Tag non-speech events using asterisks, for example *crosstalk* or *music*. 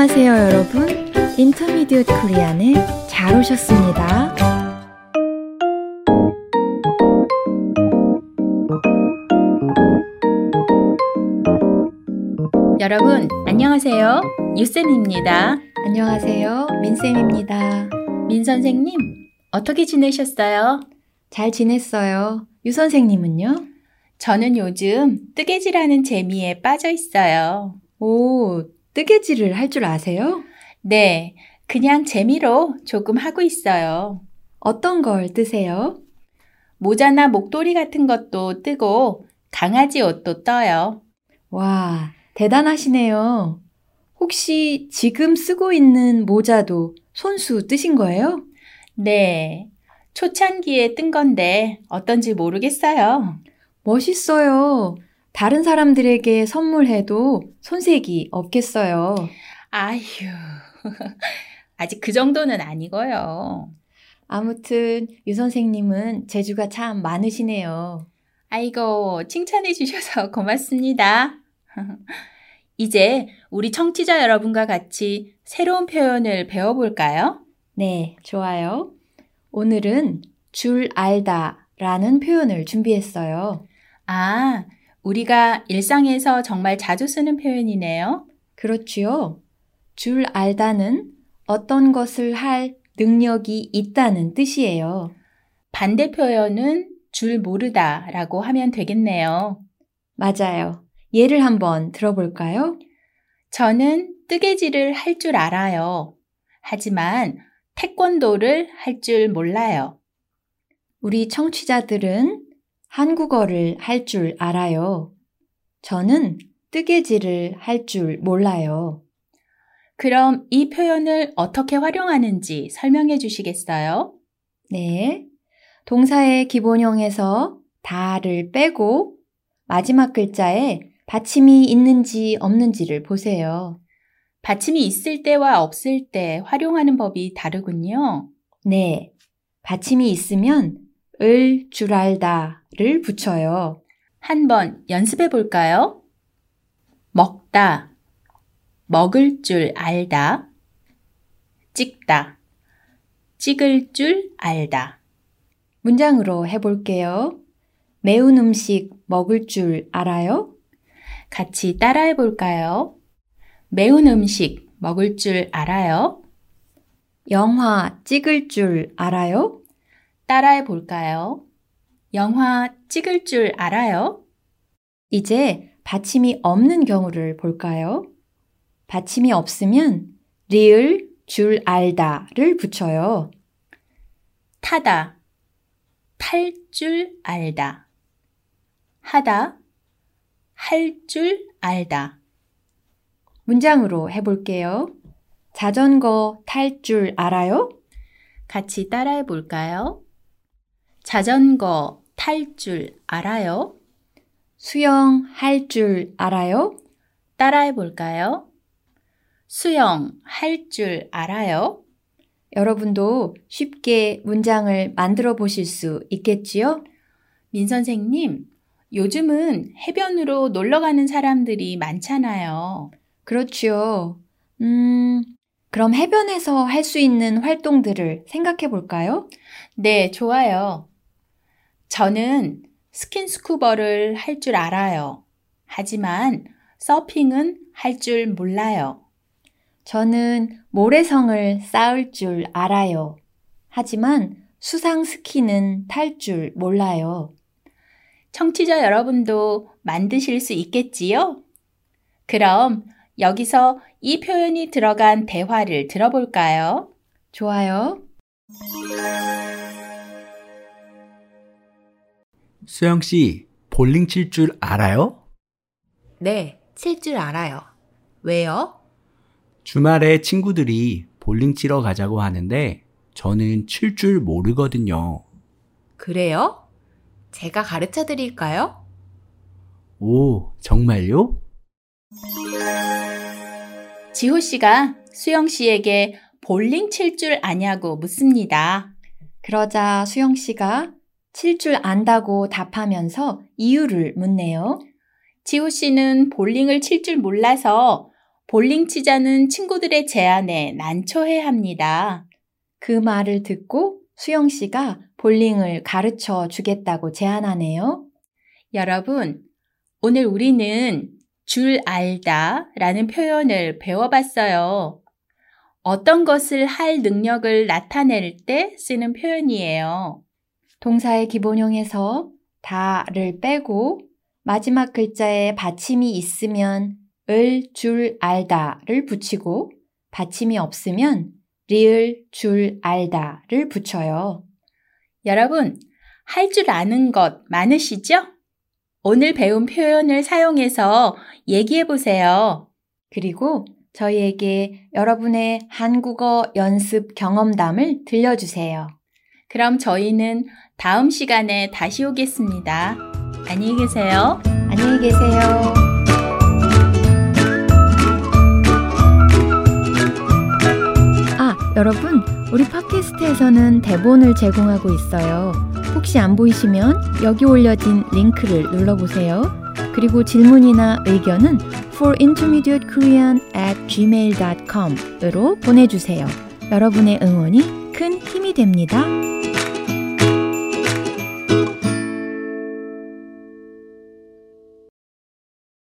안녕하세요, 여러분. 인터미디엇 코리안에 잘 오셨습니다. 여러분, 안녕하세요. 유쌤입니다. 안녕하세요, 민쌤입니다. 민 선생님, 어떻게 지내셨어요? 잘 지냈어요. 유 선생님은요? 저는 요즘 뜨개질하는 재미에 빠져 있어요. 오, 뜨개질을 할 줄 아세요? 네, 그냥 재미로 조금 하고 있어요. 어떤 걸 뜨세요? 모자나 목도리 같은 것도 뜨고 강아지 옷도 떠요. 와, 대단하시네요. 혹시 지금 쓰고 있는 모자도 손수 뜨신 거예요? 네, 초창기에 뜬 건데 어떤지 모르겠어요. 멋있어요. 다른 사람들에게 선물해도 손색이 없겠어요. 아휴, *laughs* 아직 그 정도는 아니고요. 아무튼 유 선생님은 재주가 참 많으시네요. 아이고, 칭찬해 주셔서 *laughs* 고맙습니다. *laughs* 이제 우리 청취자 여러분과 같이 새로운 표현을 배워볼까요? 네, 좋아요. 오늘은 줄 알다 라는 표현을 준비했어요. 아, 우리가 일상에서 정말 자주 쓰는 표현이네요. 그렇지요. 줄 알다는 어떤 것을 할 능력이 있다는 뜻이에요. 반대 표현은 줄 모르다 라고 하면 되겠네요. 맞아요. 예를 한번 들어볼까요? 저는 뜨개질을 할 줄 알아요. 하지만 태권도를 할 줄 몰라요. 우리 청취자들은 한국어를 할 줄 알아요. 저는 뜨개질을 할 줄 몰라요. 그럼 이 표현을 어떻게 활용하는지 설명해 주시겠어요? 네. 동사의 기본형에서 다를 빼고 마지막 글자에 받침이 있는지 없는지를 보세요. 받침이 있을 때와 없을 때 활용하는 법이 다르군요. 네. 받침이 있으면 을 줄 알다를 붙여요. 한번 연습해 볼까요? 먹다, 먹을 줄 알다, 찍다, 찍을 줄 알다. 문장으로 해볼게요. 매운 음식 먹을 줄 알아요? 같이 따라해 볼까요? 매운 음식 먹을 줄 알아요? 영화 찍을 줄 알아요? 따라해 볼까요? 영화 찍을 줄 알아요? 이제 받침이 없는 경우를 볼까요? 받침이 없으면 리을 줄 알다를 붙여요. 타다, 탈 줄 알다. 하다, 할 줄 알다. 문장으로 해볼게요. 자전거 탈 줄 알아요? 같이 따라해 볼까요? 자전거 탈 줄 알아요? 수영 할 줄 알아요? 따라해 볼까요? 수영 할 줄 알아요? 여러분도 쉽게 문장을 만들어 보실 수 있겠지요? 민 선생님, 요즘은 해변으로 놀러 가는 사람들이 많잖아요. 그렇지요. 음, 그럼 해변에서 할 수 있는 활동들을 생각해 볼까요? 네, 좋아요. 저는 스킨스쿠버를 할 줄 알아요. 하지만 서핑은 할 줄 몰라요. 저는 모래성을 쌓을 줄 알아요. 하지만 수상 스키는 탈 줄 몰라요. 청취자 여러분도 만드실 수 있겠지요? 그럼 여기서 이 표현이 들어간 대화를 들어볼까요? 좋아요. 수영 씨, 볼링 칠 줄 알아요? 네, 칠 줄 알아요. 왜요? 주말에 친구들이 볼링 치러 가자고 하는데 저는 칠 줄 모르거든요. 그래요? 제가 가르쳐 드릴까요? 오, 정말요? 지호 씨가 수영 씨에게 볼링 칠 줄 아냐고 묻습니다. 그러자 수영 씨가 칠 줄 안다고 답하면서 이유를 묻네요. 지호 씨는 볼링을 칠 줄 몰라서 볼링 치자는 친구들의 제안에 난처해 합니다. 그 말을 듣고 수영 씨가 볼링을 가르쳐 주겠다고 제안하네요. 여러분, 오늘 우리는 줄 알다 라는 표현을 배워봤어요. 어떤 것을 할 능력을 나타낼 때 쓰는 표현이에요. 동사의 기본형에서 다를 빼고 마지막 글자에 받침이 있으면 을, 줄, 알다를 붙이고 받침이 없으면 리을, 줄, 알다를 붙여요. 여러분, 할 줄 아는 것 많으시죠? 오늘 배운 표현을 사용해서 얘기해 보세요. 그리고 저희에게 여러분의 한국어 연습 경험담을 들려주세요. 그럼 저희는 다음 시간에 다시 오겠습니다. 안녕히 계세요. 안녕히 계세요. 아, 여러분, 우리 팟캐스트에서는 대본을 제공하고 있어요. 혹시 안 보이시면 여기 올려진 링크를 눌러보세요. 그리고 질문이나 의견은 forintermediatekorean at gmail.com으로 보내주세요. 여러분의 응원이 큰 힘이 됩니다.